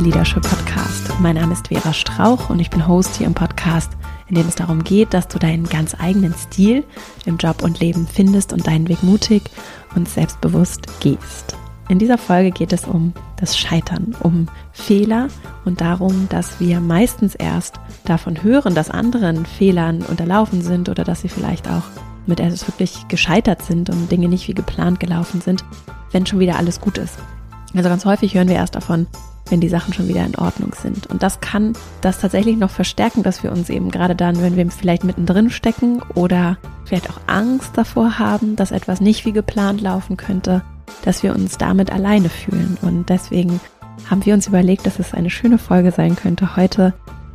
Leadership Podcast. Mein Name ist Vera Strauch und ich bin Host hier im Podcast, in dem es darum geht, dass du deinen ganz eigenen Stil im Job und Leben findest und deinen Weg mutig und selbstbewusst gehst. In dieser Folge geht es um das Scheitern, um Fehler und darum, dass wir meistens erst davon hören, dass anderen Fehlern unterlaufen sind oder dass sie vielleicht auch mit etwas wirklich gescheitert sind und Dinge nicht wie geplant gelaufen sind, wenn schon wieder alles gut ist. Also ganz häufig hören wir erst davon, wenn die Sachen schon wieder in Ordnung sind. Und das kann das tatsächlich noch verstärken, dass wir uns eben gerade dann, wenn wir vielleicht mittendrin stecken oder vielleicht auch Angst davor haben, dass etwas nicht wie geplant laufen könnte, dass wir uns damit alleine fühlen. Und deswegen haben wir uns überlegt, dass es eine schöne Folge sein könnte, heute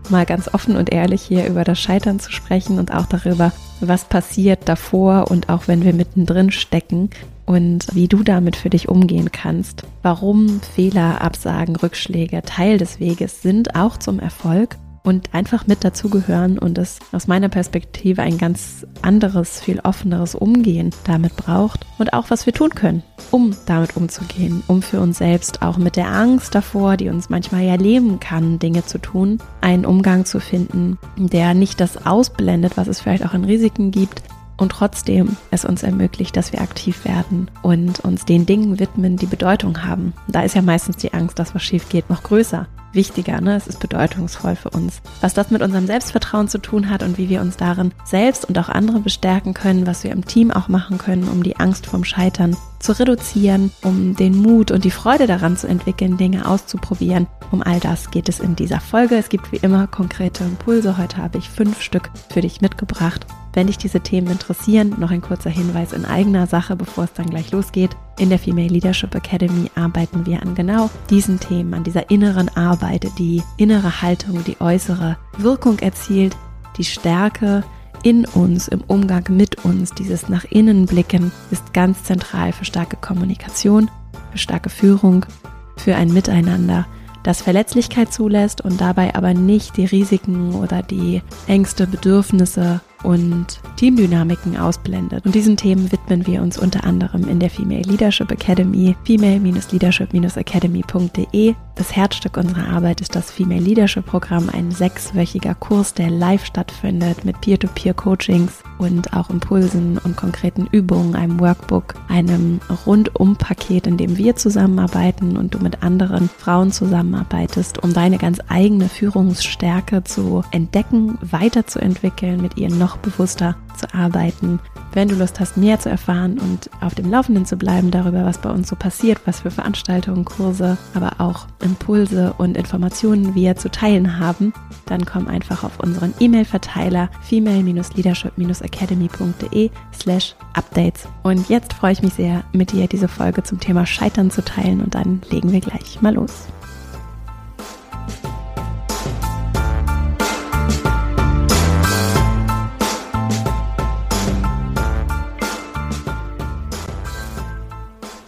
mal ganz offen und ehrlich hier über das Scheitern zu sprechen und auch darüber, was passiert davor und auch wenn wir mittendrin stecken und wie du damit für dich umgehen kannst, warum Fehler, Absagen, Rückschläge Teil des Weges sind, auch zum Erfolg und einfach mit dazugehören und es aus meiner Perspektive ein ganz anderes, viel offeneres Umgehen damit braucht und auch was wir tun können, um damit umzugehen, um für uns selbst auch mit der Angst davor, die uns manchmal ja leben kann, Dinge zu tun, einen Umgang zu finden, der nicht das ausblendet, was es vielleicht auch in Risiken gibt, und trotzdem es uns ermöglicht, dass wir aktiv werden und uns den Dingen widmen, die Bedeutung haben. Da ist ja meistens die Angst, dass was schief geht, noch größer wichtiger, ne? es ist bedeutungsvoll für uns. Was das mit unserem Selbstvertrauen zu tun hat und wie wir uns darin selbst und auch andere bestärken können, was wir im Team auch machen können, um die Angst vom Scheitern zu reduzieren, um den Mut und die Freude daran zu entwickeln, Dinge auszuprobieren. Um all das geht es in dieser Folge. Es gibt wie immer konkrete Impulse. Heute habe ich fünf Stück für dich mitgebracht. Wenn dich diese Themen interessieren, noch ein kurzer Hinweis in eigener Sache, bevor es dann gleich losgeht. In der Female Leadership Academy arbeiten wir an genau diesen Themen, an dieser inneren Arbeit, die innere Haltung, die äußere Wirkung erzielt, die Stärke in uns, im Umgang mit uns, dieses nach innen blicken ist ganz zentral für starke Kommunikation, für starke Führung, für ein Miteinander das Verletzlichkeit zulässt und dabei aber nicht die Risiken oder die Ängste, Bedürfnisse und Teamdynamiken ausblendet. Und diesen Themen widmen wir uns unter anderem in der Female Leadership Academy, female-leadership-academy.de. Das Herzstück unserer Arbeit ist das Female Leadership Programm, ein sechswöchiger Kurs, der live stattfindet mit Peer-to-Peer-Coachings und auch Impulsen und konkreten Übungen, einem Workbook, einem Rundum-Paket, in dem wir zusammenarbeiten und du mit anderen Frauen zusammenarbeitest, um deine ganz eigene Führungsstärke zu entdecken, weiterzuentwickeln, mit ihr noch bewusster zu arbeiten. Wenn du Lust hast, mehr zu erfahren und auf dem Laufenden zu bleiben darüber, was bei uns so passiert, was für Veranstaltungen, Kurse, aber auch Impulse und Informationen wir zu teilen haben, dann komm einfach auf unseren E-Mail-Verteiler female-leadership-academy.de slash updates. Und jetzt freue ich mich sehr, mit dir diese Folge zum Thema Scheitern zu teilen und dann legen wir gleich mal los.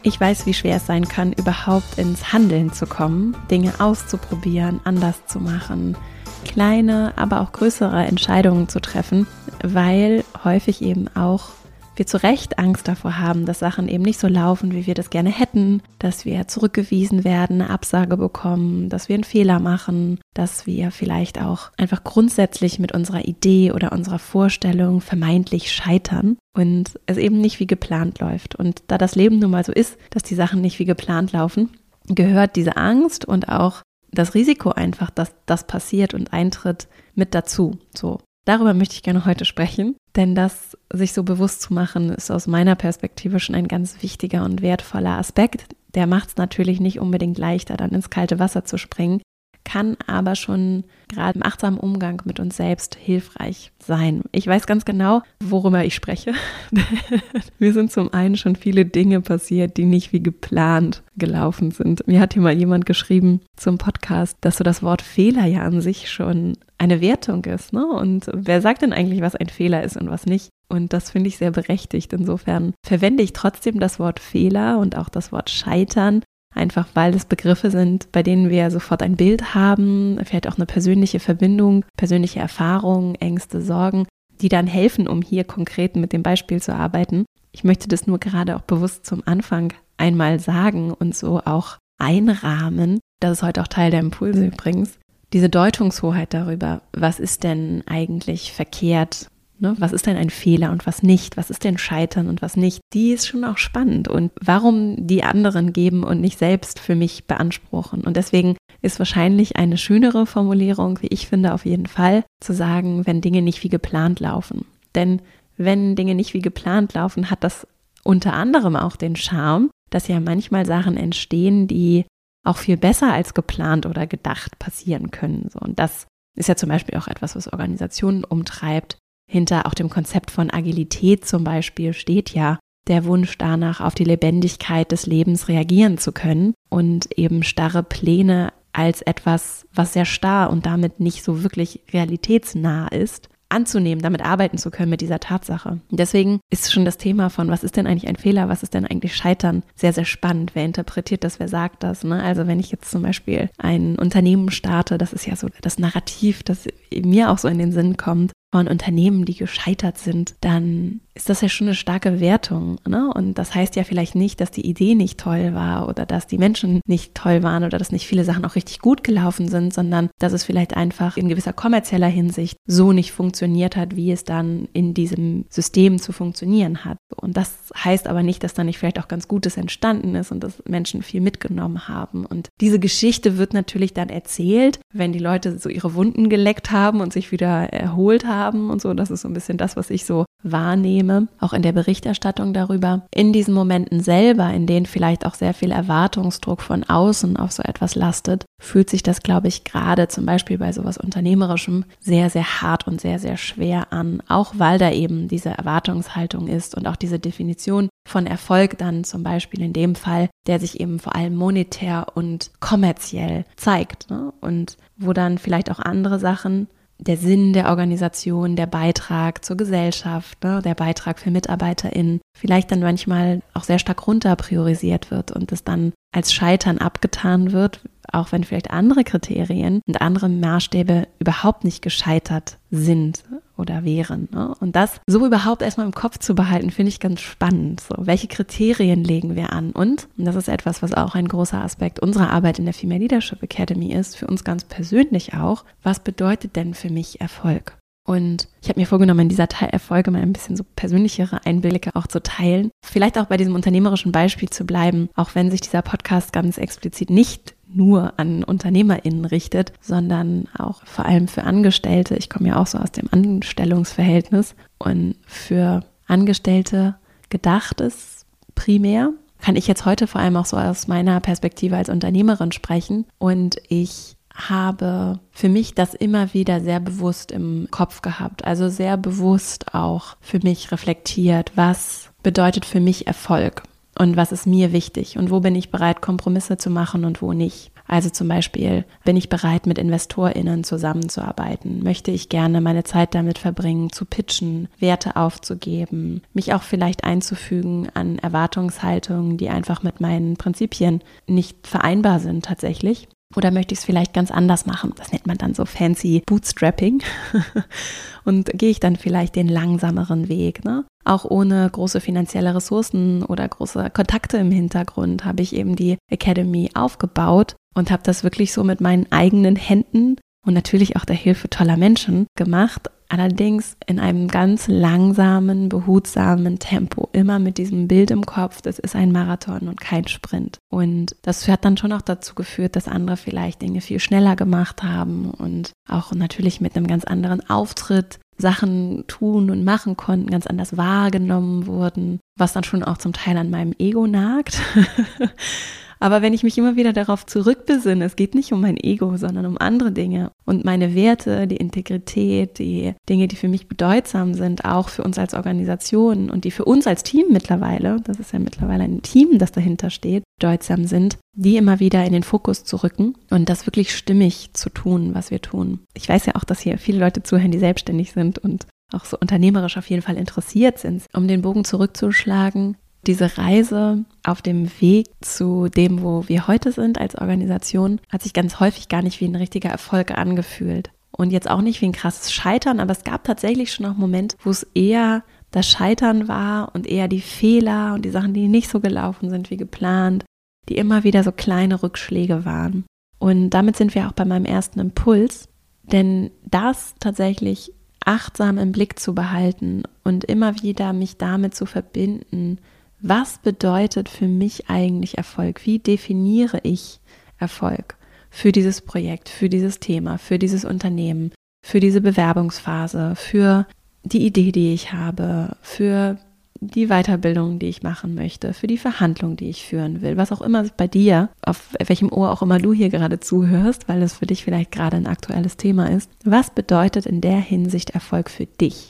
Ich weiß, wie schwer es sein kann, überhaupt ins Handeln zu kommen, Dinge auszuprobieren, anders zu machen, kleine, aber auch größere Entscheidungen zu treffen, weil häufig eben auch wir zu Recht Angst davor haben, dass Sachen eben nicht so laufen, wie wir das gerne hätten, dass wir zurückgewiesen werden, eine Absage bekommen, dass wir einen Fehler machen, dass wir vielleicht auch einfach grundsätzlich mit unserer Idee oder unserer Vorstellung vermeintlich scheitern und es eben nicht wie geplant läuft. Und da das Leben nun mal so ist, dass die Sachen nicht wie geplant laufen, gehört diese Angst und auch das Risiko einfach, dass das passiert und eintritt, mit dazu. So. Darüber möchte ich gerne heute sprechen, denn das sich so bewusst zu machen, ist aus meiner Perspektive schon ein ganz wichtiger und wertvoller Aspekt. Der macht es natürlich nicht unbedingt leichter, dann ins kalte Wasser zu springen, kann aber schon gerade im achtsamen Umgang mit uns selbst hilfreich sein. Ich weiß ganz genau, worüber ich spreche. Mir sind zum einen schon viele Dinge passiert, die nicht wie geplant gelaufen sind. Mir hat hier mal jemand geschrieben zum Podcast, dass so das Wort Fehler ja an sich schon eine Wertung ist. Ne? Und wer sagt denn eigentlich, was ein Fehler ist und was nicht? Und das finde ich sehr berechtigt. Insofern verwende ich trotzdem das Wort Fehler und auch das Wort Scheitern einfach weil es Begriffe sind, bei denen wir sofort ein Bild haben, vielleicht auch eine persönliche Verbindung, persönliche Erfahrungen, Ängste, Sorgen, die dann helfen, um hier konkret mit dem Beispiel zu arbeiten. Ich möchte das nur gerade auch bewusst zum Anfang einmal sagen und so auch einrahmen. Das ist heute auch Teil der Impulse übrigens. Diese Deutungshoheit darüber, was ist denn eigentlich verkehrt, Ne? Was ist denn ein Fehler und was nicht? Was ist denn Scheitern und was nicht? Die ist schon auch spannend. Und warum die anderen geben und nicht selbst für mich beanspruchen? Und deswegen ist wahrscheinlich eine schönere Formulierung, wie ich finde, auf jeden Fall, zu sagen, wenn Dinge nicht wie geplant laufen. Denn wenn Dinge nicht wie geplant laufen, hat das unter anderem auch den Charme, dass ja manchmal Sachen entstehen, die auch viel besser als geplant oder gedacht passieren können. So, und das ist ja zum Beispiel auch etwas, was Organisationen umtreibt, hinter auch dem Konzept von Agilität zum Beispiel steht ja der Wunsch danach, auf die Lebendigkeit des Lebens reagieren zu können und eben starre Pläne als etwas, was sehr starr und damit nicht so wirklich realitätsnah ist, anzunehmen, damit arbeiten zu können mit dieser Tatsache. deswegen ist schon das Thema von, was ist denn eigentlich ein Fehler, was ist denn eigentlich Scheitern, sehr, sehr spannend. Wer interpretiert das, wer sagt das? Ne? Also wenn ich jetzt zum Beispiel ein Unternehmen starte, das ist ja so das Narrativ, das mir auch so in den Sinn kommt, von Unternehmen, die gescheitert sind, dann ist das ja schon eine starke Wertung. Ne? Und das heißt ja vielleicht nicht, dass die Idee nicht toll war oder dass die Menschen nicht toll waren oder dass nicht viele Sachen auch richtig gut gelaufen sind, sondern dass es vielleicht einfach in gewisser kommerzieller Hinsicht so nicht funktioniert hat, wie es dann in diesem System zu funktionieren hat. Und das heißt aber nicht, dass da nicht vielleicht auch ganz Gutes entstanden ist und dass Menschen viel mitgenommen haben. Und diese Geschichte wird natürlich dann erzählt, wenn die Leute so ihre Wunden geleckt haben und sich wieder erholt haben und so. Das ist so ein bisschen das, was ich so wahrnehme, auch in der Berichterstattung darüber. In diesen Momenten selber, in denen vielleicht auch sehr viel Erwartungsdruck von außen auf so etwas lastet, fühlt sich das, glaube ich, gerade zum Beispiel bei sowas Unternehmerischem sehr, sehr hart und sehr, sehr schwer an, auch weil da eben diese Erwartungshaltung ist und auch diese Definition von Erfolg dann zum Beispiel in dem Fall, der sich eben vor allem monetär und kommerziell zeigt ne? und wo dann vielleicht auch andere Sachen der Sinn der Organisation, der Beitrag zur Gesellschaft, ne, der Beitrag für MitarbeiterInnen vielleicht dann manchmal auch sehr stark runter priorisiert wird und es dann als Scheitern abgetan wird, auch wenn vielleicht andere Kriterien und andere Maßstäbe überhaupt nicht gescheitert sind oder wären. Ne? Und das so überhaupt erstmal im Kopf zu behalten, finde ich ganz spannend. So, welche Kriterien legen wir an? Und, und das ist etwas, was auch ein großer Aspekt unserer Arbeit in der Female Leadership Academy ist, für uns ganz persönlich auch, was bedeutet denn für mich Erfolg? Und ich habe mir vorgenommen, in dieser Folge mal ein bisschen so persönlichere Einblicke auch zu teilen. Vielleicht auch bei diesem unternehmerischen Beispiel zu bleiben, auch wenn sich dieser Podcast ganz explizit nicht nur an UnternehmerInnen richtet, sondern auch vor allem für Angestellte. Ich komme ja auch so aus dem Anstellungsverhältnis und für Angestellte gedacht ist primär. Kann ich jetzt heute vor allem auch so aus meiner Perspektive als Unternehmerin sprechen und ich habe für mich das immer wieder sehr bewusst im Kopf gehabt, also sehr bewusst auch für mich reflektiert, was bedeutet für mich Erfolg und was ist mir wichtig und wo bin ich bereit, Kompromisse zu machen und wo nicht. Also zum Beispiel, bin ich bereit, mit InvestorInnen zusammenzuarbeiten? Möchte ich gerne meine Zeit damit verbringen, zu pitchen, Werte aufzugeben, mich auch vielleicht einzufügen an Erwartungshaltungen, die einfach mit meinen Prinzipien nicht vereinbar sind tatsächlich? Oder möchte ich es vielleicht ganz anders machen? Das nennt man dann so fancy Bootstrapping. und gehe ich dann vielleicht den langsameren Weg. Ne? Auch ohne große finanzielle Ressourcen oder große Kontakte im Hintergrund habe ich eben die Academy aufgebaut und habe das wirklich so mit meinen eigenen Händen und natürlich auch der Hilfe toller Menschen gemacht, allerdings in einem ganz langsamen, behutsamen Tempo, immer mit diesem Bild im Kopf, das ist ein Marathon und kein Sprint. Und das hat dann schon auch dazu geführt, dass andere vielleicht Dinge viel schneller gemacht haben und auch natürlich mit einem ganz anderen Auftritt Sachen tun und machen konnten, ganz anders wahrgenommen wurden, was dann schon auch zum Teil an meinem Ego nagt. Aber wenn ich mich immer wieder darauf zurückbesinne, es geht nicht um mein Ego, sondern um andere Dinge und meine Werte, die Integrität, die Dinge, die für mich bedeutsam sind, auch für uns als Organisation und die für uns als Team mittlerweile, das ist ja mittlerweile ein Team, das dahinter steht, bedeutsam sind, die immer wieder in den Fokus zu rücken und das wirklich stimmig zu tun, was wir tun. Ich weiß ja auch, dass hier viele Leute zuhören, die selbstständig sind und auch so unternehmerisch auf jeden Fall interessiert sind. Um den Bogen zurückzuschlagen, diese Reise auf dem Weg zu dem, wo wir heute sind als Organisation, hat sich ganz häufig gar nicht wie ein richtiger Erfolg angefühlt. Und jetzt auch nicht wie ein krasses Scheitern, aber es gab tatsächlich schon auch Momente, wo es eher das Scheitern war und eher die Fehler und die Sachen, die nicht so gelaufen sind wie geplant, die immer wieder so kleine Rückschläge waren. Und damit sind wir auch bei meinem ersten Impuls, denn das tatsächlich achtsam im Blick zu behalten und immer wieder mich damit zu verbinden, was bedeutet für mich eigentlich Erfolg? Wie definiere ich Erfolg für dieses Projekt, für dieses Thema, für dieses Unternehmen, für diese Bewerbungsphase, für die Idee, die ich habe, für die Weiterbildung, die ich machen möchte, für die Verhandlung, die ich führen will, was auch immer bei dir, auf welchem Ohr auch immer du hier gerade zuhörst, weil es für dich vielleicht gerade ein aktuelles Thema ist. Was bedeutet in der Hinsicht Erfolg für dich?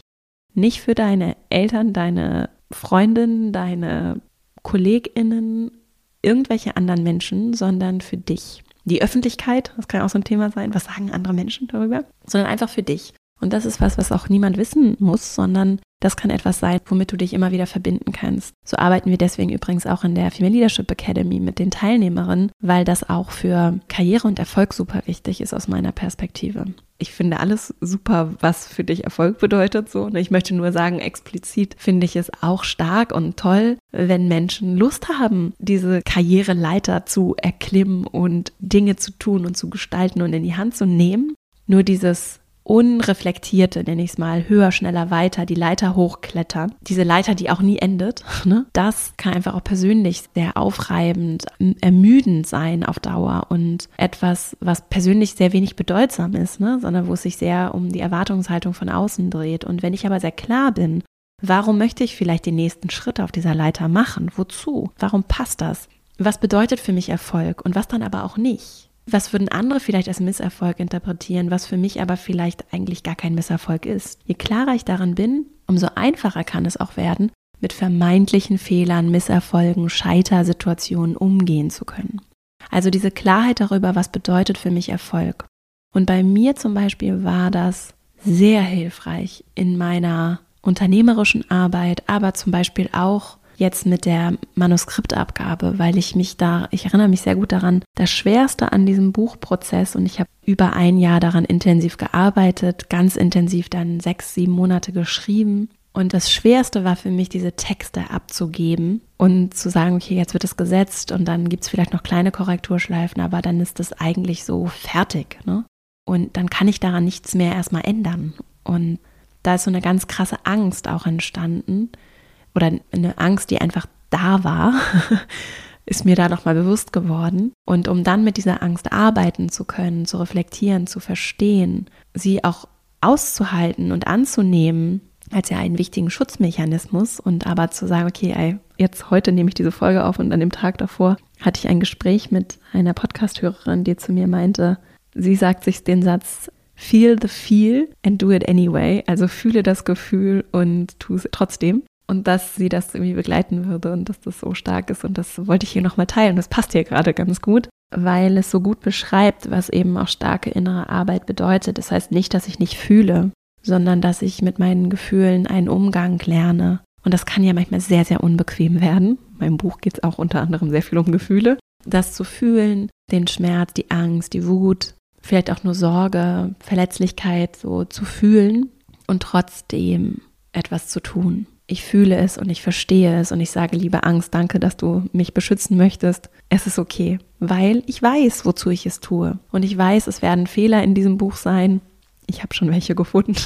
Nicht für deine Eltern, deine Freundinnen, deine KollegInnen, irgendwelche anderen Menschen, sondern für dich. Die Öffentlichkeit, das kann auch so ein Thema sein, was sagen andere Menschen darüber, sondern einfach für dich. Und das ist was, was auch niemand wissen muss, sondern das kann etwas sein, womit du dich immer wieder verbinden kannst. So arbeiten wir deswegen übrigens auch in der Female Leadership Academy mit den Teilnehmerinnen, weil das auch für Karriere und Erfolg super wichtig ist aus meiner Perspektive. Ich finde alles super, was für dich Erfolg bedeutet. So, ich möchte nur sagen, explizit finde ich es auch stark und toll, wenn Menschen Lust haben, diese Karriereleiter zu erklimmen und Dinge zu tun und zu gestalten und in die Hand zu nehmen. Nur dieses unreflektierte, nenne ich es mal, höher, schneller, weiter, die Leiter hochklettern, diese Leiter, die auch nie endet, ne? das kann einfach auch persönlich sehr aufreibend, ermüdend sein auf Dauer und etwas, was persönlich sehr wenig bedeutsam ist, ne? sondern wo es sich sehr um die Erwartungshaltung von außen dreht. Und wenn ich aber sehr klar bin, warum möchte ich vielleicht den nächsten Schritt auf dieser Leiter machen? Wozu? Warum passt das? Was bedeutet für mich Erfolg und was dann aber auch nicht? Was würden andere vielleicht als Misserfolg interpretieren, was für mich aber vielleicht eigentlich gar kein Misserfolg ist? Je klarer ich daran bin, umso einfacher kann es auch werden, mit vermeintlichen Fehlern, Misserfolgen, Scheitersituationen umgehen zu können. Also diese Klarheit darüber, was bedeutet für mich Erfolg. Und bei mir zum Beispiel war das sehr hilfreich in meiner unternehmerischen Arbeit, aber zum Beispiel auch jetzt mit der Manuskriptabgabe, weil ich mich da, ich erinnere mich sehr gut daran, das Schwerste an diesem Buchprozess und ich habe über ein Jahr daran intensiv gearbeitet, ganz intensiv dann sechs, sieben Monate geschrieben. Und das Schwerste war für mich, diese Texte abzugeben und zu sagen, okay, jetzt wird es gesetzt und dann gibt es vielleicht noch kleine Korrekturschleifen, aber dann ist es eigentlich so fertig. Ne? Und dann kann ich daran nichts mehr erstmal ändern. Und da ist so eine ganz krasse Angst auch entstanden, oder eine Angst, die einfach da war, ist mir da nochmal bewusst geworden. Und um dann mit dieser Angst arbeiten zu können, zu reflektieren, zu verstehen, sie auch auszuhalten und anzunehmen, als ja einen wichtigen Schutzmechanismus und aber zu sagen, okay, ey, jetzt heute nehme ich diese Folge auf und an dem Tag davor hatte ich ein Gespräch mit einer Podcasthörerin, die zu mir meinte, sie sagt sich den Satz, feel the feel and do it anyway, also fühle das Gefühl und tu es trotzdem und dass sie das irgendwie begleiten würde und dass das so stark ist. Und das wollte ich hier nochmal teilen. Das passt hier gerade ganz gut, weil es so gut beschreibt, was eben auch starke innere Arbeit bedeutet. Das heißt nicht, dass ich nicht fühle, sondern dass ich mit meinen Gefühlen einen Umgang lerne. Und das kann ja manchmal sehr, sehr unbequem werden. In meinem Buch geht es auch unter anderem sehr viel um Gefühle. Das zu fühlen, den Schmerz, die Angst, die Wut, vielleicht auch nur Sorge, Verletzlichkeit so zu fühlen und trotzdem etwas zu tun ich fühle es und ich verstehe es und ich sage, liebe Angst, danke, dass du mich beschützen möchtest. Es ist okay, weil ich weiß, wozu ich es tue. Und ich weiß, es werden Fehler in diesem Buch sein. Ich habe schon welche gefunden.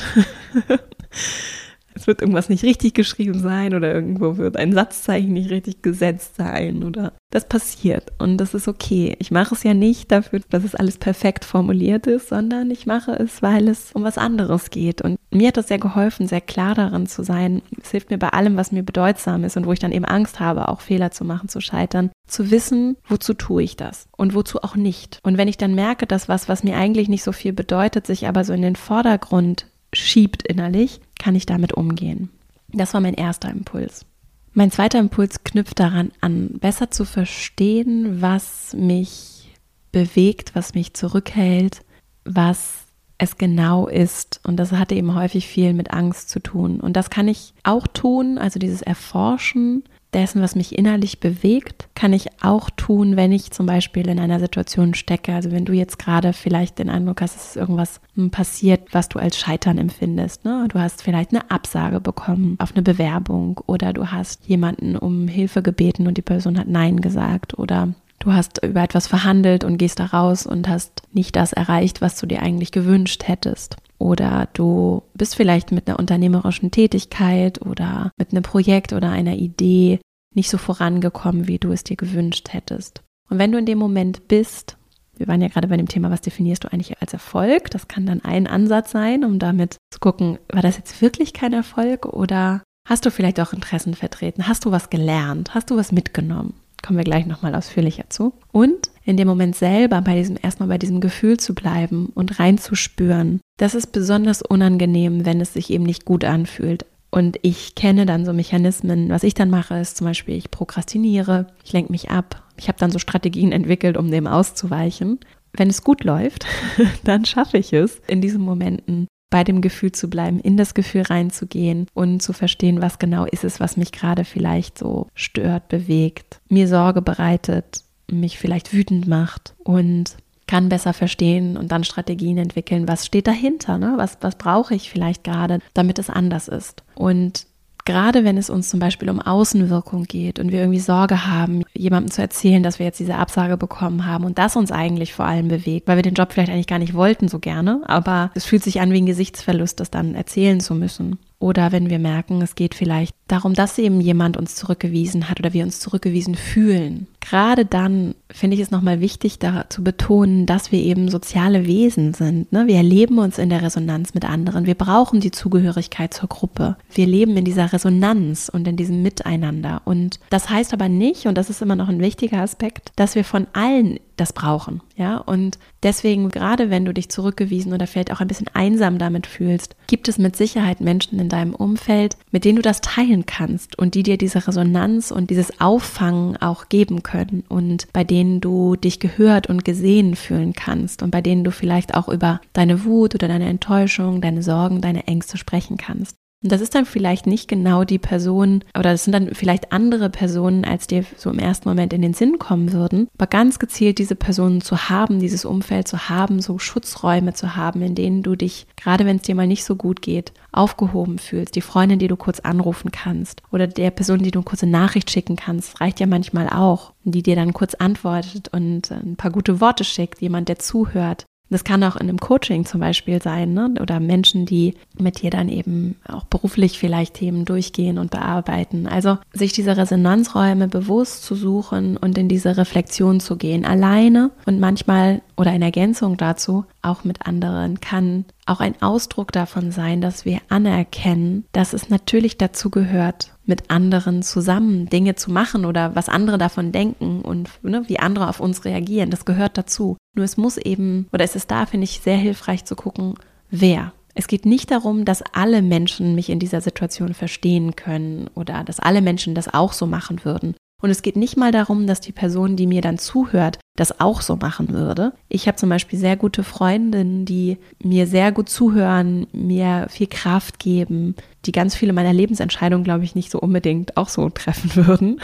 es wird irgendwas nicht richtig geschrieben sein oder irgendwo wird ein Satzzeichen nicht richtig gesetzt sein oder das passiert und das ist okay. Ich mache es ja nicht dafür, dass es alles perfekt formuliert ist, sondern ich mache es, weil es um was anderes geht und mir hat das sehr geholfen, sehr klar darin zu sein. Es hilft mir bei allem, was mir bedeutsam ist und wo ich dann eben Angst habe, auch Fehler zu machen, zu scheitern, zu wissen, wozu tue ich das und wozu auch nicht. Und wenn ich dann merke, dass was, was mir eigentlich nicht so viel bedeutet, sich aber so in den Vordergrund schiebt innerlich, kann ich damit umgehen. Das war mein erster Impuls. Mein zweiter Impuls knüpft daran an, besser zu verstehen, was mich bewegt, was mich zurückhält, was es genau ist. Und das hatte eben häufig viel mit Angst zu tun. Und das kann ich auch tun, also dieses Erforschen dessen, was mich innerlich bewegt, kann ich auch tun, wenn ich zum Beispiel in einer Situation stecke. Also wenn du jetzt gerade vielleicht den Eindruck hast, es ist irgendwas hm, passiert, was du als Scheitern empfindest. Ne? Du hast vielleicht eine Absage bekommen auf eine Bewerbung oder du hast jemanden um Hilfe gebeten und die Person hat Nein gesagt oder du hast über etwas verhandelt und gehst da raus und hast nicht das erreicht, was du dir eigentlich gewünscht hättest. Oder du bist vielleicht mit einer unternehmerischen Tätigkeit oder mit einem Projekt oder einer Idee nicht so vorangekommen, wie du es dir gewünscht hättest. Und wenn du in dem Moment bist, wir waren ja gerade bei dem Thema, was definierst du eigentlich als Erfolg? Das kann dann ein Ansatz sein, um damit zu gucken, war das jetzt wirklich kein Erfolg oder hast du vielleicht auch Interessen vertreten? Hast du was gelernt? Hast du was mitgenommen? Kommen wir gleich nochmal ausführlicher zu. Und in dem Moment selber bei diesem, erstmal bei diesem Gefühl zu bleiben und reinzuspüren, das ist besonders unangenehm, wenn es sich eben nicht gut anfühlt. Und ich kenne dann so Mechanismen. Was ich dann mache, ist zum Beispiel, ich prokrastiniere, ich lenke mich ab. Ich habe dann so Strategien entwickelt, um dem auszuweichen. Wenn es gut läuft, dann schaffe ich es, in diesen Momenten bei dem Gefühl zu bleiben, in das Gefühl reinzugehen und zu verstehen, was genau ist es, was mich gerade vielleicht so stört, bewegt, mir Sorge bereitet, mich vielleicht wütend macht und kann besser verstehen und dann Strategien entwickeln, was steht dahinter, ne? was, was brauche ich vielleicht gerade, damit es anders ist. Und gerade wenn es uns zum Beispiel um Außenwirkung geht und wir irgendwie Sorge haben, jemandem zu erzählen, dass wir jetzt diese Absage bekommen haben und das uns eigentlich vor allem bewegt, weil wir den Job vielleicht eigentlich gar nicht wollten so gerne, aber es fühlt sich an wie ein Gesichtsverlust, das dann erzählen zu müssen. Oder wenn wir merken, es geht vielleicht darum, dass eben jemand uns zurückgewiesen hat oder wir uns zurückgewiesen fühlen. Gerade dann finde ich es nochmal wichtig, da zu betonen, dass wir eben soziale Wesen sind. Ne? Wir erleben uns in der Resonanz mit anderen. Wir brauchen die Zugehörigkeit zur Gruppe. Wir leben in dieser Resonanz und in diesem Miteinander. Und das heißt aber nicht, und das ist immer noch ein wichtiger Aspekt, dass wir von allen das brauchen. Ja, und deswegen, gerade wenn du dich zurückgewiesen oder vielleicht auch ein bisschen einsam damit fühlst, gibt es mit Sicherheit Menschen in deinem Umfeld, mit denen du das teilen kannst und die dir diese Resonanz und dieses Auffangen auch geben können und bei denen du dich gehört und gesehen fühlen kannst und bei denen du vielleicht auch über deine Wut oder deine Enttäuschung, deine Sorgen, deine Ängste sprechen kannst. Und das ist dann vielleicht nicht genau die Person oder das sind dann vielleicht andere Personen, als dir so im ersten Moment in den Sinn kommen würden. Aber ganz gezielt diese Personen zu haben, dieses Umfeld zu haben, so Schutzräume zu haben, in denen du dich, gerade wenn es dir mal nicht so gut geht, aufgehoben fühlst. Die Freundin, die du kurz anrufen kannst oder der Person, die du eine kurze Nachricht schicken kannst, reicht ja manchmal auch. Die dir dann kurz antwortet und ein paar gute Worte schickt, jemand, der zuhört. Das kann auch in einem Coaching zum Beispiel sein, ne? oder Menschen, die mit dir dann eben auch beruflich vielleicht Themen durchgehen und bearbeiten. Also sich diese Resonanzräume bewusst zu suchen und in diese Reflexion zu gehen, alleine und manchmal oder in Ergänzung dazu auch mit anderen, kann auch ein Ausdruck davon sein, dass wir anerkennen, dass es natürlich dazu gehört, mit anderen zusammen Dinge zu machen oder was andere davon denken und ne, wie andere auf uns reagieren. Das gehört dazu. Nur es muss eben, oder es ist da, finde ich, sehr hilfreich zu gucken, wer. Es geht nicht darum, dass alle Menschen mich in dieser Situation verstehen können oder dass alle Menschen das auch so machen würden. Und es geht nicht mal darum, dass die Person, die mir dann zuhört, das auch so machen würde. Ich habe zum Beispiel sehr gute Freundinnen, die mir sehr gut zuhören, mir viel Kraft geben, die ganz viele meiner Lebensentscheidungen, glaube ich, nicht so unbedingt auch so treffen würden,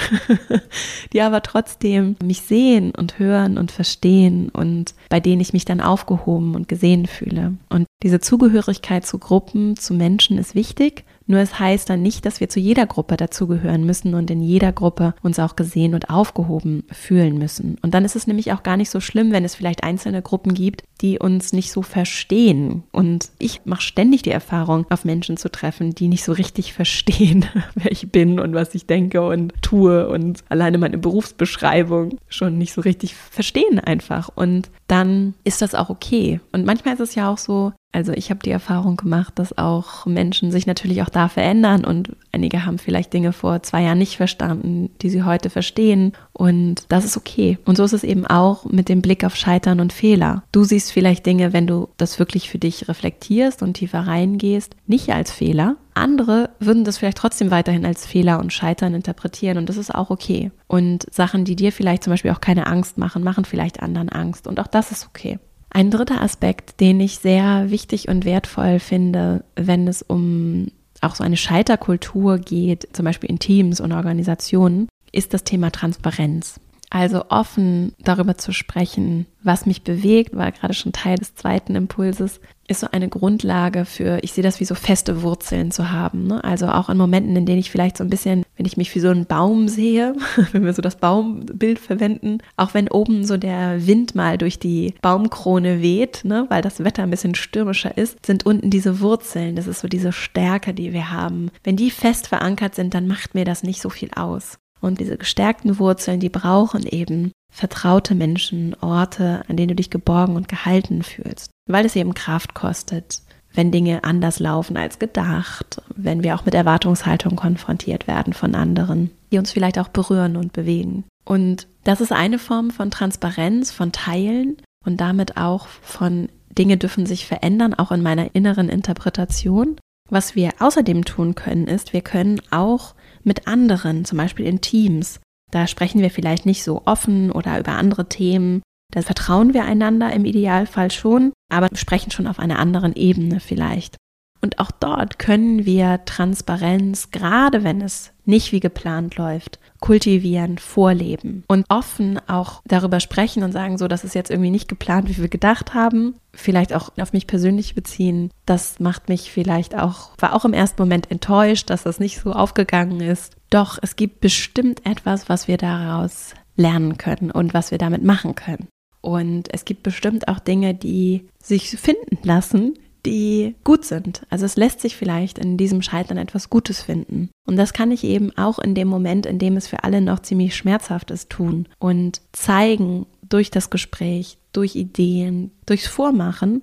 die aber trotzdem mich sehen und hören und verstehen und bei denen ich mich dann aufgehoben und gesehen fühle. Und diese Zugehörigkeit zu Gruppen, zu Menschen ist wichtig nur es heißt dann nicht, dass wir zu jeder Gruppe dazugehören müssen und in jeder Gruppe uns auch gesehen und aufgehoben fühlen müssen. Und dann ist es nämlich auch gar nicht so schlimm, wenn es vielleicht einzelne Gruppen gibt, die uns nicht so verstehen. Und ich mache ständig die Erfahrung, auf Menschen zu treffen, die nicht so richtig verstehen, wer ich bin und was ich denke und tue und alleine meine Berufsbeschreibung schon nicht so richtig verstehen einfach. Und dann ist das auch okay. Und manchmal ist es ja auch so, also ich habe die Erfahrung gemacht, dass auch Menschen sich natürlich auch da verändern und einige haben vielleicht Dinge vor zwei Jahren nicht verstanden, die sie heute verstehen und das ist okay. Und so ist es eben auch mit dem Blick auf Scheitern und Fehler. Du siehst vielleicht Dinge, wenn du das wirklich für dich reflektierst und tiefer reingehst, nicht als Fehler. Andere würden das vielleicht trotzdem weiterhin als Fehler und Scheitern interpretieren und das ist auch okay. Und Sachen, die dir vielleicht zum Beispiel auch keine Angst machen, machen vielleicht anderen Angst und auch das ist okay. Ein dritter Aspekt, den ich sehr wichtig und wertvoll finde, wenn es um auch so eine Scheiterkultur geht, zum Beispiel in Teams und Organisationen, ist das Thema Transparenz. Also offen darüber zu sprechen, was mich bewegt, war gerade schon Teil des zweiten Impulses, ist so eine Grundlage für, ich sehe das wie so feste Wurzeln zu haben. Ne? Also auch in Momenten, in denen ich vielleicht so ein bisschen wenn ich mich wie so einen Baum sehe, wenn wir so das Baumbild verwenden, auch wenn oben so der Wind mal durch die Baumkrone weht, ne, weil das Wetter ein bisschen stürmischer ist, sind unten diese Wurzeln, das ist so diese Stärke, die wir haben. Wenn die fest verankert sind, dann macht mir das nicht so viel aus. Und diese gestärkten Wurzeln, die brauchen eben vertraute Menschen, Orte, an denen du dich geborgen und gehalten fühlst, weil es eben Kraft kostet, wenn Dinge anders laufen als gedacht, wenn wir auch mit Erwartungshaltung konfrontiert werden von anderen, die uns vielleicht auch berühren und bewegen. Und das ist eine Form von Transparenz, von Teilen und damit auch von Dinge dürfen sich verändern, auch in meiner inneren Interpretation. Was wir außerdem tun können, ist, wir können auch mit anderen, zum Beispiel in Teams, da sprechen wir vielleicht nicht so offen oder über andere Themen, da vertrauen wir einander im Idealfall schon, aber sprechen schon auf einer anderen Ebene vielleicht. Und auch dort können wir Transparenz, gerade wenn es nicht wie geplant läuft, kultivieren, vorleben und offen auch darüber sprechen und sagen, so, das ist jetzt irgendwie nicht geplant, wie wir gedacht haben. Vielleicht auch auf mich persönlich beziehen. Das macht mich vielleicht auch, war auch im ersten Moment enttäuscht, dass das nicht so aufgegangen ist. Doch es gibt bestimmt etwas, was wir daraus lernen können und was wir damit machen können. Und es gibt bestimmt auch Dinge, die sich finden lassen, die gut sind. Also es lässt sich vielleicht in diesem Scheitern etwas Gutes finden. Und das kann ich eben auch in dem Moment, in dem es für alle noch ziemlich schmerzhaft ist, tun und zeigen durch das Gespräch, durch Ideen, durchs Vormachen,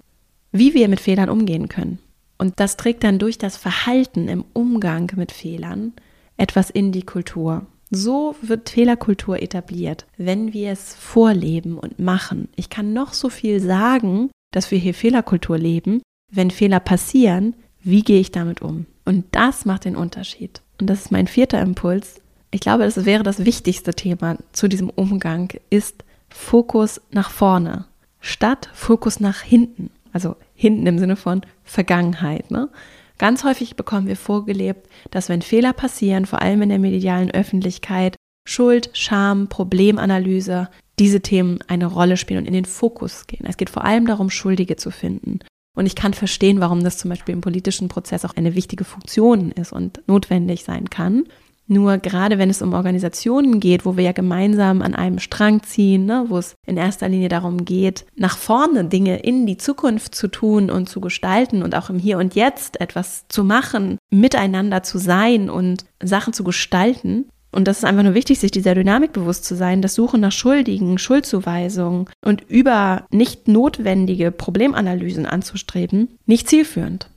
wie wir mit Fehlern umgehen können. Und das trägt dann durch das Verhalten im Umgang mit Fehlern etwas in die Kultur. So wird Fehlerkultur etabliert, wenn wir es vorleben und machen. Ich kann noch so viel sagen, dass wir hier Fehlerkultur leben. Wenn Fehler passieren, wie gehe ich damit um? Und das macht den Unterschied. Und das ist mein vierter Impuls. Ich glaube, das wäre das wichtigste Thema zu diesem Umgang, ist Fokus nach vorne statt Fokus nach hinten. Also hinten im Sinne von Vergangenheit. Ne? Ganz häufig bekommen wir vorgelebt, dass wenn Fehler passieren, vor allem in der medialen Öffentlichkeit, Schuld, Scham, Problemanalyse, diese Themen eine Rolle spielen und in den Fokus gehen. Es geht vor allem darum, Schuldige zu finden. Und ich kann verstehen, warum das zum Beispiel im politischen Prozess auch eine wichtige Funktion ist und notwendig sein kann. Nur gerade wenn es um Organisationen geht, wo wir ja gemeinsam an einem Strang ziehen, ne, wo es in erster Linie darum geht, nach vorne Dinge in die Zukunft zu tun und zu gestalten und auch im Hier und Jetzt etwas zu machen, miteinander zu sein und Sachen zu gestalten. Und das ist einfach nur wichtig, sich dieser Dynamik bewusst zu sein, das Suchen nach Schuldigen, Schuldzuweisungen und über nicht notwendige Problemanalysen anzustreben, nicht zielführend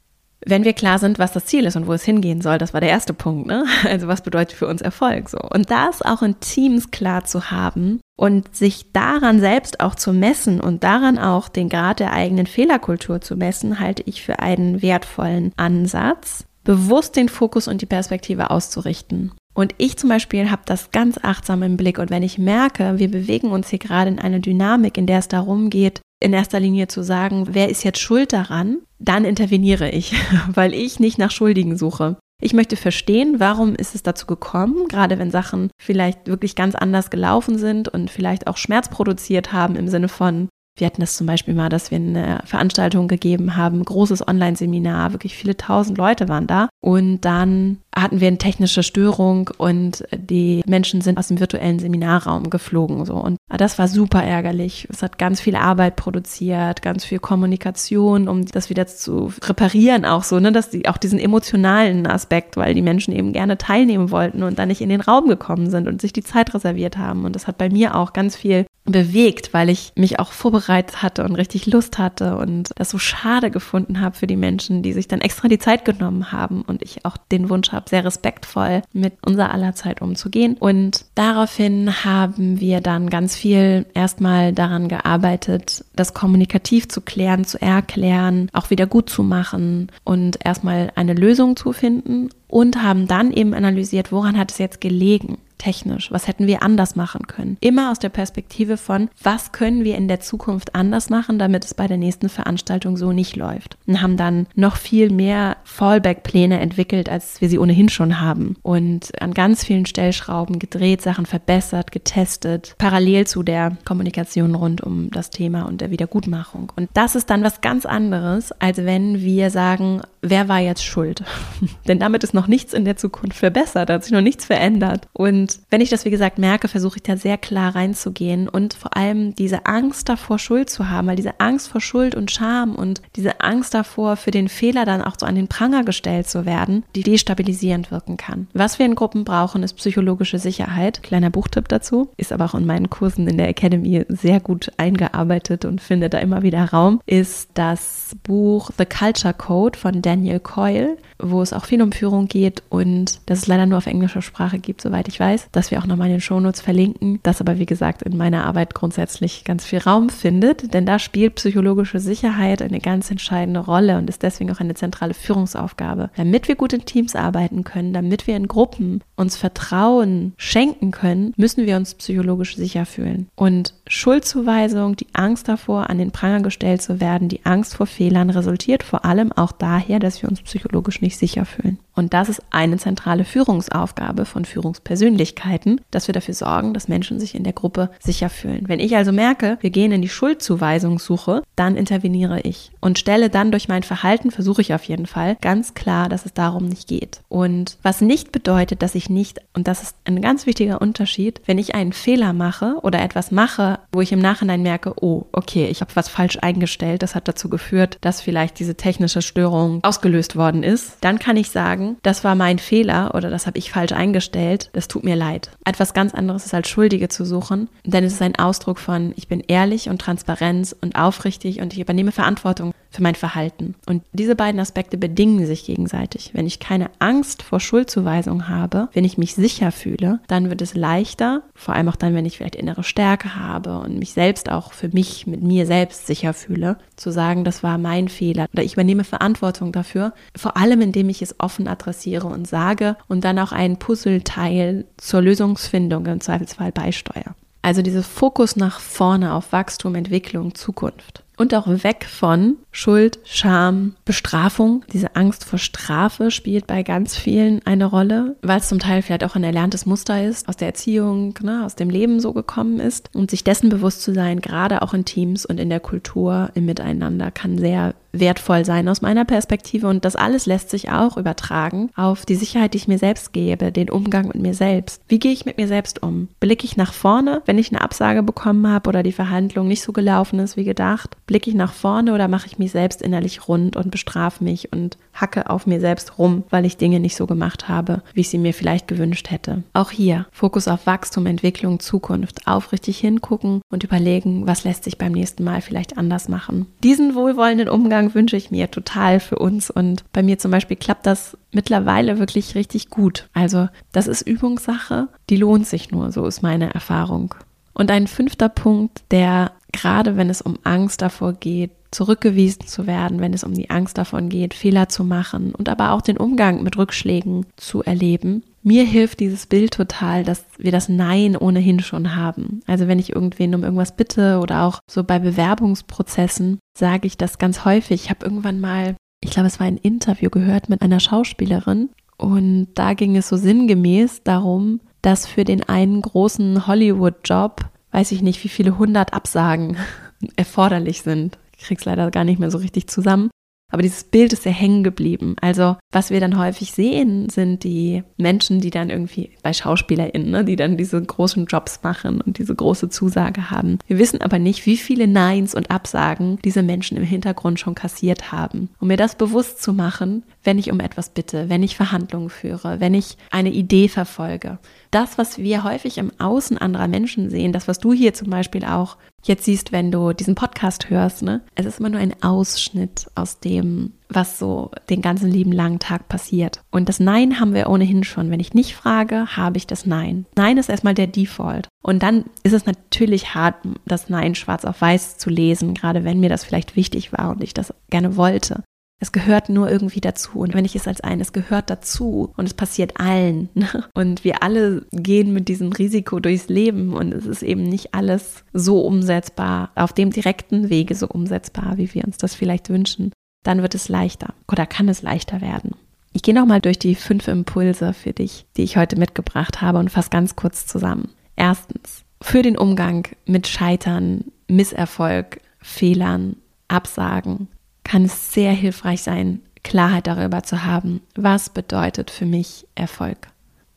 wenn wir klar sind, was das Ziel ist und wo es hingehen soll, das war der erste Punkt, ne? Also was bedeutet für uns Erfolg so? Und das auch in Teams klar zu haben und sich daran selbst auch zu messen und daran auch den Grad der eigenen Fehlerkultur zu messen, halte ich für einen wertvollen Ansatz, bewusst den Fokus und die Perspektive auszurichten. Und ich zum Beispiel habe das ganz achtsam im Blick. Und wenn ich merke, wir bewegen uns hier gerade in eine Dynamik, in der es darum geht, in erster Linie zu sagen, wer ist jetzt schuld daran, dann interveniere ich, weil ich nicht nach Schuldigen suche. Ich möchte verstehen, warum ist es dazu gekommen, gerade wenn Sachen vielleicht wirklich ganz anders gelaufen sind und vielleicht auch Schmerz produziert haben im Sinne von, wir hatten das zum Beispiel mal, dass wir eine Veranstaltung gegeben haben, großes Online-Seminar, wirklich viele tausend Leute waren da. Und dann hatten wir eine technische Störung und die Menschen sind aus dem virtuellen Seminarraum geflogen. So. Und das war super ärgerlich. Es hat ganz viel Arbeit produziert, ganz viel Kommunikation, um das wieder zu reparieren, auch so, ne, dass die auch diesen emotionalen Aspekt, weil die Menschen eben gerne teilnehmen wollten und dann nicht in den Raum gekommen sind und sich die Zeit reserviert haben. Und das hat bei mir auch ganz viel bewegt, weil ich mich auch vorbereitet hatte und richtig Lust hatte und das so schade gefunden habe für die Menschen, die sich dann extra die Zeit genommen haben und ich auch den Wunsch habe, sehr respektvoll mit unser aller Zeit umzugehen. Und daraufhin haben wir dann ganz viel erstmal daran gearbeitet, das kommunikativ zu klären, zu erklären, auch wieder gut zu machen und erstmal eine Lösung zu finden und haben dann eben analysiert, woran hat es jetzt gelegen technisch? Was hätten wir anders machen können? Immer aus der Perspektive von, was können wir in der Zukunft anders machen, damit es bei der nächsten Veranstaltung so nicht läuft? Und haben dann noch viel mehr Fallback-Pläne entwickelt, als wir sie ohnehin schon haben. Und an ganz vielen Stellschrauben gedreht, Sachen verbessert, getestet, parallel zu der Kommunikation rund um das Thema und der Wiedergutmachung. Und das ist dann was ganz anderes, als wenn wir sagen, wer war jetzt schuld? Denn damit ist noch nichts in der Zukunft verbessert, hat sich noch nichts verändert. Und wenn ich das, wie gesagt, merke, versuche ich da sehr klar reinzugehen und vor allem diese Angst davor, Schuld zu haben, weil diese Angst vor Schuld und Scham und diese Angst davor, für den Fehler dann auch so an den Pranger gestellt zu werden, die destabilisierend wirken kann. Was wir in Gruppen brauchen, ist psychologische Sicherheit. Kleiner Buchtipp dazu, ist aber auch in meinen Kursen in der Academy sehr gut eingearbeitet und findet da immer wieder Raum, ist das Buch The Culture Code von Daniel Coyle, wo es auch viel um Führung geht und das es leider nur auf englischer Sprache gibt, soweit ich weiß, dass wir auch nochmal in den Shownotes verlinken, das aber wie gesagt in meiner Arbeit grundsätzlich ganz viel Raum findet, denn da spielt psychologische Sicherheit eine ganz entscheidende Rolle und ist deswegen auch eine zentrale Führungsaufgabe. Damit wir gut in Teams arbeiten können, damit wir in Gruppen uns Vertrauen schenken können, müssen wir uns psychologisch sicher fühlen. Und Schuldzuweisung, die Angst davor, an den Pranger gestellt zu werden, die Angst vor Fehlern resultiert vor allem auch daher, dass wir uns psychologisch nicht sicher fühlen. Und das ist eine zentrale Führungsaufgabe von Führungspersönlichkeiten, dass wir dafür sorgen, dass Menschen sich in der Gruppe sicher fühlen. Wenn ich also merke, wir gehen in die Schuldzuweisungssuche, dann interveniere ich und stelle dann durch mein Verhalten, versuche ich auf jeden Fall, ganz klar, dass es darum nicht geht. Und was nicht bedeutet, dass ich nicht, und das ist ein ganz wichtiger Unterschied, wenn ich einen Fehler mache oder etwas mache, wo ich im Nachhinein merke, oh, okay, ich habe was falsch eingestellt, das hat dazu geführt, dass vielleicht diese technische Störung ausgelöst worden ist, dann kann ich sagen, sagen, das war mein Fehler oder das habe ich falsch eingestellt, das tut mir leid. Etwas ganz anderes ist als Schuldige zu suchen, denn es ist ein Ausdruck von, ich bin ehrlich und transparent und aufrichtig und ich übernehme Verantwortung für mein Verhalten. Und diese beiden Aspekte bedingen sich gegenseitig. Wenn ich keine Angst vor Schuldzuweisung habe, wenn ich mich sicher fühle, dann wird es leichter, vor allem auch dann, wenn ich vielleicht innere Stärke habe und mich selbst auch für mich mit mir selbst sicher fühle, zu sagen, das war mein Fehler oder ich übernehme Verantwortung dafür, vor allem indem ich es offen adressiere und sage und dann auch einen Puzzleteil zur Lösungsfindung im Zweifelsfall beisteuere. Also dieses Fokus nach vorne auf Wachstum, Entwicklung, Zukunft und auch weg von Schuld, Scham, Bestrafung. Diese Angst vor Strafe spielt bei ganz vielen eine Rolle, weil es zum Teil vielleicht auch ein erlerntes Muster ist, aus der Erziehung, ne, aus dem Leben so gekommen ist. Und sich dessen bewusst zu sein, gerade auch in Teams und in der Kultur, im Miteinander, kann sehr wertvoll sein aus meiner Perspektive. Und das alles lässt sich auch übertragen auf die Sicherheit, die ich mir selbst gebe, den Umgang mit mir selbst. Wie gehe ich mit mir selbst um? Blicke ich nach vorne, wenn ich eine Absage bekommen habe oder die Verhandlung nicht so gelaufen ist wie gedacht? Blicke ich nach vorne oder mache ich mich selbst innerlich rund und bestrafe mich und hacke auf mir selbst rum, weil ich Dinge nicht so gemacht habe, wie ich sie mir vielleicht gewünscht hätte? Auch hier Fokus auf Wachstum, Entwicklung, Zukunft. Aufrichtig hingucken und überlegen, was lässt sich beim nächsten Mal vielleicht anders machen. Diesen wohlwollenden Umgang Umgang wünsche ich mir total für uns. Und bei mir zum Beispiel klappt das mittlerweile wirklich richtig gut. Also das ist Übungssache, die lohnt sich nur, so ist meine Erfahrung. Und ein fünfter Punkt, der gerade wenn es um Angst davor geht, zurückgewiesen zu werden, wenn es um die Angst davon geht, Fehler zu machen und aber auch den Umgang mit Rückschlägen zu erleben, mir hilft dieses Bild total, dass wir das Nein ohnehin schon haben. Also wenn ich irgendwen um irgendwas bitte oder auch so bei Bewerbungsprozessen, sage ich das ganz häufig. Ich habe irgendwann mal, ich glaube, es war ein Interview gehört mit einer Schauspielerin und da ging es so sinngemäß darum, dass für den einen großen Hollywood-Job, weiß ich nicht, wie viele hundert Absagen erforderlich sind. Ich krieg's leider gar nicht mehr so richtig zusammen. Aber dieses Bild ist sehr hängen geblieben. Also, was wir dann häufig sehen, sind die Menschen, die dann irgendwie bei SchauspielerInnen, ne, die dann diese großen Jobs machen und diese große Zusage haben. Wir wissen aber nicht, wie viele Neins und Absagen diese Menschen im Hintergrund schon kassiert haben. Um mir das bewusst zu machen, wenn ich um etwas bitte, wenn ich Verhandlungen führe, wenn ich eine Idee verfolge. Das, was wir häufig im Außen anderer Menschen sehen, das, was du hier zum Beispiel auch jetzt siehst, wenn du diesen Podcast hörst, ne? Es ist immer nur ein Ausschnitt aus dem, was so den ganzen lieben langen Tag passiert. Und das Nein haben wir ohnehin schon. Wenn ich nicht frage, habe ich das Nein. Nein ist erstmal der Default. Und dann ist es natürlich hart, das Nein schwarz auf weiß zu lesen, gerade wenn mir das vielleicht wichtig war und ich das gerne wollte. Es gehört nur irgendwie dazu. Und wenn ich es als ein, es gehört dazu und es passiert allen. Ne? Und wir alle gehen mit diesem Risiko durchs Leben und es ist eben nicht alles so umsetzbar, auf dem direkten Wege so umsetzbar, wie wir uns das vielleicht wünschen. Dann wird es leichter oder kann es leichter werden. Ich gehe nochmal durch die fünf Impulse für dich, die ich heute mitgebracht habe und fasse ganz kurz zusammen. Erstens, für den Umgang mit Scheitern, Misserfolg, Fehlern, Absagen, kann es sehr hilfreich sein, Klarheit darüber zu haben, was bedeutet für mich Erfolg.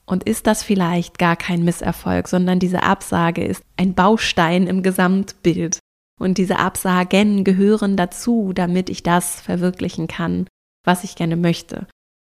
Und ist das vielleicht gar kein Misserfolg, sondern diese Absage ist ein Baustein im Gesamtbild. Und diese Absagen gehören dazu, damit ich das verwirklichen kann, was ich gerne möchte.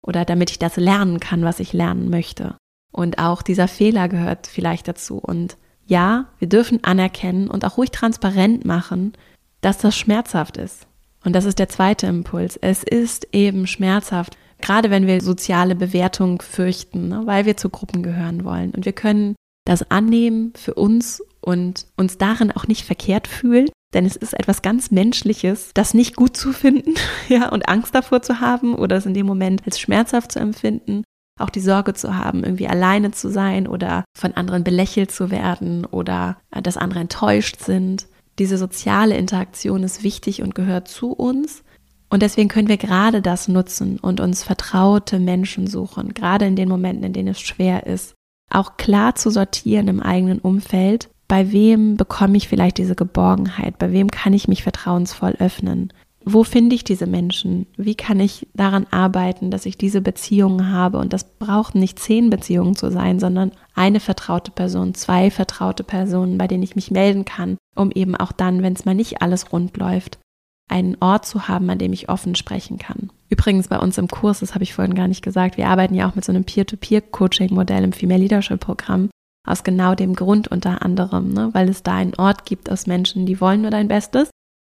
Oder damit ich das lernen kann, was ich lernen möchte. Und auch dieser Fehler gehört vielleicht dazu. Und ja, wir dürfen anerkennen und auch ruhig transparent machen, dass das schmerzhaft ist. Und das ist der zweite Impuls. Es ist eben schmerzhaft, gerade wenn wir soziale Bewertung fürchten, ne, weil wir zu Gruppen gehören wollen. Und wir können das annehmen für uns und uns darin auch nicht verkehrt fühlen, denn es ist etwas ganz Menschliches, das nicht gut zu finden, ja, und Angst davor zu haben oder es in dem Moment als schmerzhaft zu empfinden, auch die Sorge zu haben, irgendwie alleine zu sein oder von anderen belächelt zu werden oder äh, dass andere enttäuscht sind. Diese soziale Interaktion ist wichtig und gehört zu uns. Und deswegen können wir gerade das nutzen und uns vertraute Menschen suchen, gerade in den Momenten, in denen es schwer ist. Auch klar zu sortieren im eigenen Umfeld, bei wem bekomme ich vielleicht diese Geborgenheit, bei wem kann ich mich vertrauensvoll öffnen. Wo finde ich diese Menschen? Wie kann ich daran arbeiten, dass ich diese Beziehungen habe? Und das braucht nicht zehn Beziehungen zu sein, sondern eine vertraute Person, zwei vertraute Personen, bei denen ich mich melden kann, um eben auch dann, wenn es mal nicht alles rund läuft, einen Ort zu haben, an dem ich offen sprechen kann. Übrigens bei uns im Kurs, das habe ich vorhin gar nicht gesagt, wir arbeiten ja auch mit so einem Peer-to-Peer-Coaching-Modell im Female Leadership-Programm. Aus genau dem Grund unter anderem, ne? weil es da einen Ort gibt aus Menschen, die wollen nur dein Bestes.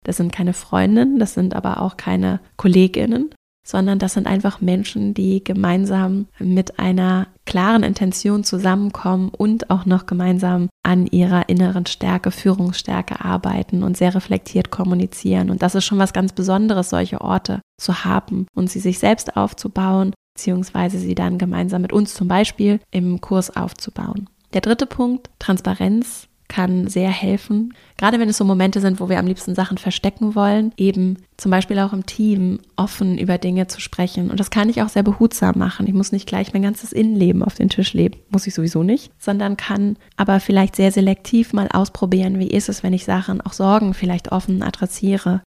Das sind keine Freundinnen, das sind aber auch keine Kolleginnen, sondern das sind einfach Menschen, die gemeinsam mit einer klaren Intention zusammenkommen und auch noch gemeinsam an ihrer inneren Stärke, Führungsstärke arbeiten und sehr reflektiert kommunizieren. Und das ist schon was ganz Besonderes, solche Orte zu haben und sie sich selbst aufzubauen, beziehungsweise sie dann gemeinsam mit uns zum Beispiel im Kurs aufzubauen. Der dritte Punkt, Transparenz kann sehr helfen. Gerade wenn es so Momente sind, wo wir am liebsten Sachen verstecken wollen, eben zum Beispiel auch im Team offen über Dinge zu sprechen. Und das kann ich auch sehr behutsam machen. Ich muss nicht gleich mein ganzes Innenleben auf den Tisch leben, muss ich sowieso nicht, sondern kann aber vielleicht sehr selektiv mal ausprobieren, wie ist es, wenn ich Sachen, auch Sorgen vielleicht offen adressiere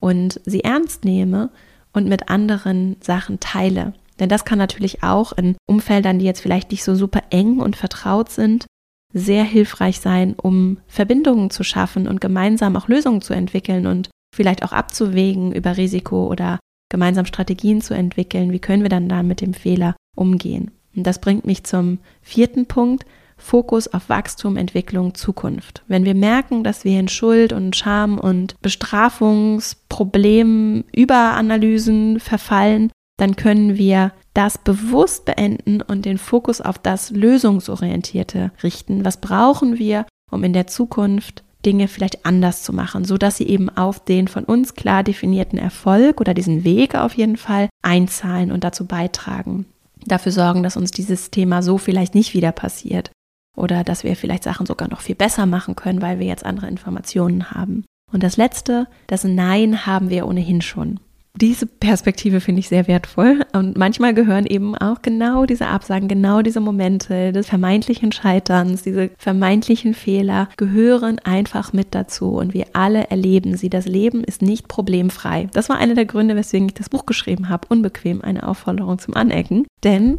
und sie ernst nehme und mit anderen Sachen teile. Denn das kann natürlich auch in Umfeldern, die jetzt vielleicht nicht so super eng und vertraut sind, sehr hilfreich sein, um Verbindungen zu schaffen und gemeinsam auch Lösungen zu entwickeln und vielleicht auch abzuwägen über Risiko oder gemeinsam Strategien zu entwickeln. Wie können wir dann da mit dem Fehler umgehen? Und das bringt mich zum vierten Punkt. Fokus auf Wachstum, Entwicklung, Zukunft. Wenn wir merken, dass wir in Schuld und Scham und Bestrafungsproblemen, Überanalysen verfallen, dann können wir das bewusst beenden und den Fokus auf das Lösungsorientierte richten. Was brauchen wir, um in der Zukunft Dinge vielleicht anders zu machen, so dass sie eben auf den von uns klar definierten Erfolg oder diesen Weg auf jeden Fall einzahlen und dazu beitragen. Dafür sorgen, dass uns dieses Thema so vielleicht nicht wieder passiert oder dass wir vielleicht Sachen sogar noch viel besser machen können, weil wir jetzt andere Informationen haben. Und das letzte, das Nein haben wir ohnehin schon. Diese Perspektive finde ich sehr wertvoll und manchmal gehören eben auch genau diese Absagen, genau diese Momente des vermeintlichen Scheiterns, diese vermeintlichen Fehler gehören einfach mit dazu und wir alle erleben sie. Das Leben ist nicht problemfrei. Das war einer der Gründe, weswegen ich das Buch geschrieben habe, unbequem, eine Aufforderung zum Anecken, denn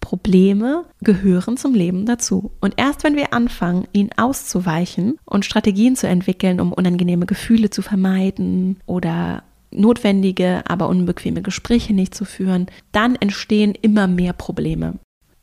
Probleme gehören zum Leben dazu. Und erst wenn wir anfangen, ihnen auszuweichen und Strategien zu entwickeln, um unangenehme Gefühle zu vermeiden oder notwendige, aber unbequeme Gespräche nicht zu führen, dann entstehen immer mehr Probleme.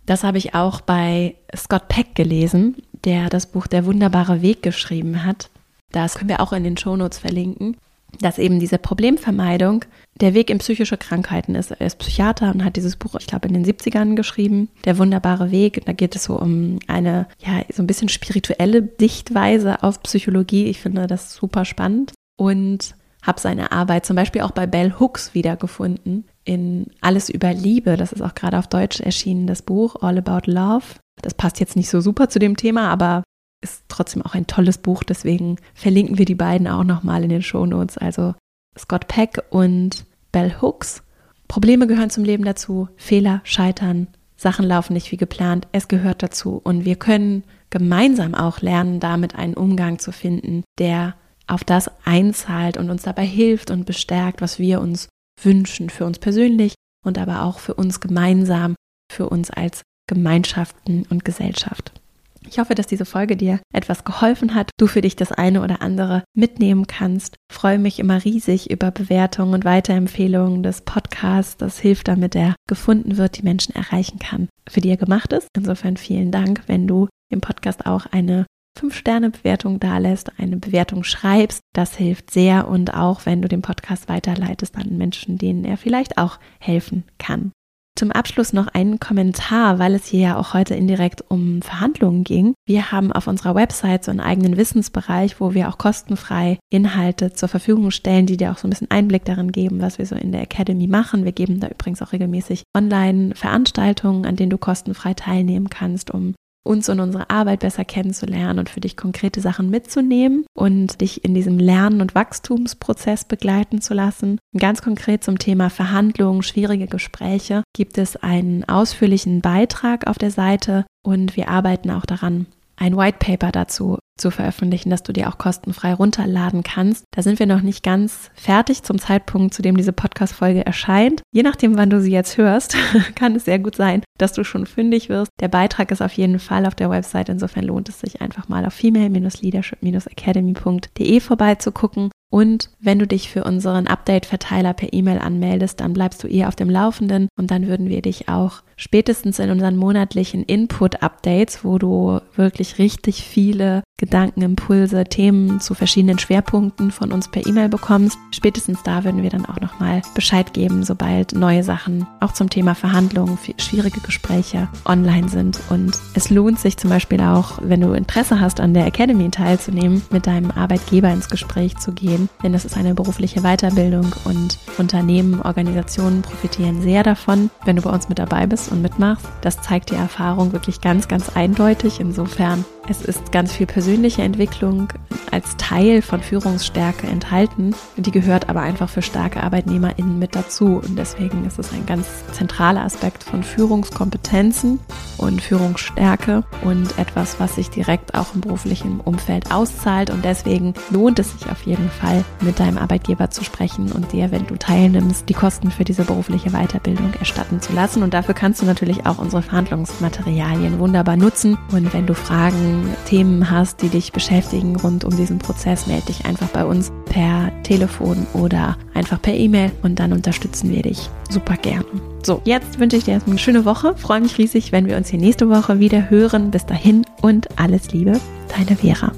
Das habe ich auch bei Scott Peck gelesen, der das Buch Der wunderbare Weg geschrieben hat. Das können wir auch in den Shownotes verlinken, dass eben diese Problemvermeidung der Weg in psychische Krankheiten ist. Er ist Psychiater und hat dieses Buch, ich glaube, in den 70ern geschrieben. Der wunderbare Weg. Da geht es so um eine, ja, so ein bisschen spirituelle Sichtweise auf Psychologie. Ich finde das super spannend. Und habe seine Arbeit zum Beispiel auch bei Bell Hooks wiedergefunden in Alles über Liebe. Das ist auch gerade auf Deutsch erschienen, das Buch All About Love. Das passt jetzt nicht so super zu dem Thema, aber ist trotzdem auch ein tolles Buch. Deswegen verlinken wir die beiden auch nochmal in den Show Notes. Also Scott Peck und Bell Hooks. Probleme gehören zum Leben dazu. Fehler, Scheitern, Sachen laufen nicht wie geplant. Es gehört dazu. Und wir können gemeinsam auch lernen, damit einen Umgang zu finden, der auf das einzahlt und uns dabei hilft und bestärkt, was wir uns wünschen, für uns persönlich und aber auch für uns gemeinsam, für uns als Gemeinschaften und Gesellschaft. Ich hoffe, dass diese Folge dir etwas geholfen hat, du für dich das eine oder andere mitnehmen kannst. Ich freue mich immer riesig über Bewertungen und Weiterempfehlungen des Podcasts. Das hilft damit, er gefunden wird, die Menschen erreichen kann, für die er gemacht ist. Insofern vielen Dank, wenn du im Podcast auch eine 5-Sterne-Bewertung dalässt, eine Bewertung schreibst. Das hilft sehr und auch wenn du den Podcast weiterleitest an Menschen, denen er vielleicht auch helfen kann. Zum Abschluss noch einen Kommentar, weil es hier ja auch heute indirekt um Verhandlungen ging. Wir haben auf unserer Website so einen eigenen Wissensbereich, wo wir auch kostenfrei Inhalte zur Verfügung stellen, die dir auch so ein bisschen Einblick darin geben, was wir so in der Academy machen. Wir geben da übrigens auch regelmäßig Online-Veranstaltungen, an denen du kostenfrei teilnehmen kannst, um uns und unsere Arbeit besser kennenzulernen und für dich konkrete Sachen mitzunehmen und dich in diesem Lernen- und Wachstumsprozess begleiten zu lassen. ganz konkret zum Thema Verhandlungen, schwierige Gespräche gibt es einen ausführlichen Beitrag auf der Seite und wir arbeiten auch daran, ein White Paper dazu zu veröffentlichen, dass du dir auch kostenfrei runterladen kannst. Da sind wir noch nicht ganz fertig zum Zeitpunkt, zu dem diese Podcast-Folge erscheint. Je nachdem, wann du sie jetzt hörst, kann es sehr gut sein, dass du schon fündig wirst. Der Beitrag ist auf jeden Fall auf der Website. Insofern lohnt es sich einfach mal auf female-leadership-academy.de vorbeizugucken. Und wenn du dich für unseren Update-Verteiler per E-Mail anmeldest, dann bleibst du eher auf dem Laufenden und dann würden wir dich auch spätestens in unseren monatlichen Input-Updates, wo du wirklich richtig viele Gedanken, Impulse, Themen zu verschiedenen Schwerpunkten von uns per E-Mail bekommst. Spätestens da würden wir dann auch nochmal Bescheid geben, sobald neue Sachen auch zum Thema Verhandlungen, schwierige Gespräche online sind. Und es lohnt sich zum Beispiel auch, wenn du Interesse hast, an der Academy teilzunehmen, mit deinem Arbeitgeber ins Gespräch zu gehen, denn das ist eine berufliche Weiterbildung und Unternehmen, Organisationen profitieren sehr davon, wenn du bei uns mit dabei bist und mitmachst. Das zeigt die Erfahrung wirklich ganz, ganz eindeutig. Insofern es ist ganz viel persönliche Entwicklung als Teil von Führungsstärke enthalten. Die gehört aber einfach für starke ArbeitnehmerInnen mit dazu. Und deswegen ist es ein ganz zentraler Aspekt von Führungskompetenzen und Führungsstärke und etwas, was sich direkt auch im beruflichen Umfeld auszahlt. Und deswegen lohnt es sich auf jeden Fall, mit deinem Arbeitgeber zu sprechen und dir, wenn du teilnimmst, die Kosten für diese berufliche Weiterbildung erstatten zu lassen. Und dafür kannst du natürlich auch unsere Verhandlungsmaterialien wunderbar nutzen. Und wenn du Fragen Themen hast, die dich beschäftigen rund um diesen Prozess, melde dich einfach bei uns per Telefon oder einfach per E-Mail und dann unterstützen wir dich super gerne. So, jetzt wünsche ich dir erstmal eine schöne Woche. Freue mich riesig, wenn wir uns hier nächste Woche wieder hören. Bis dahin und alles Liebe, deine Vera.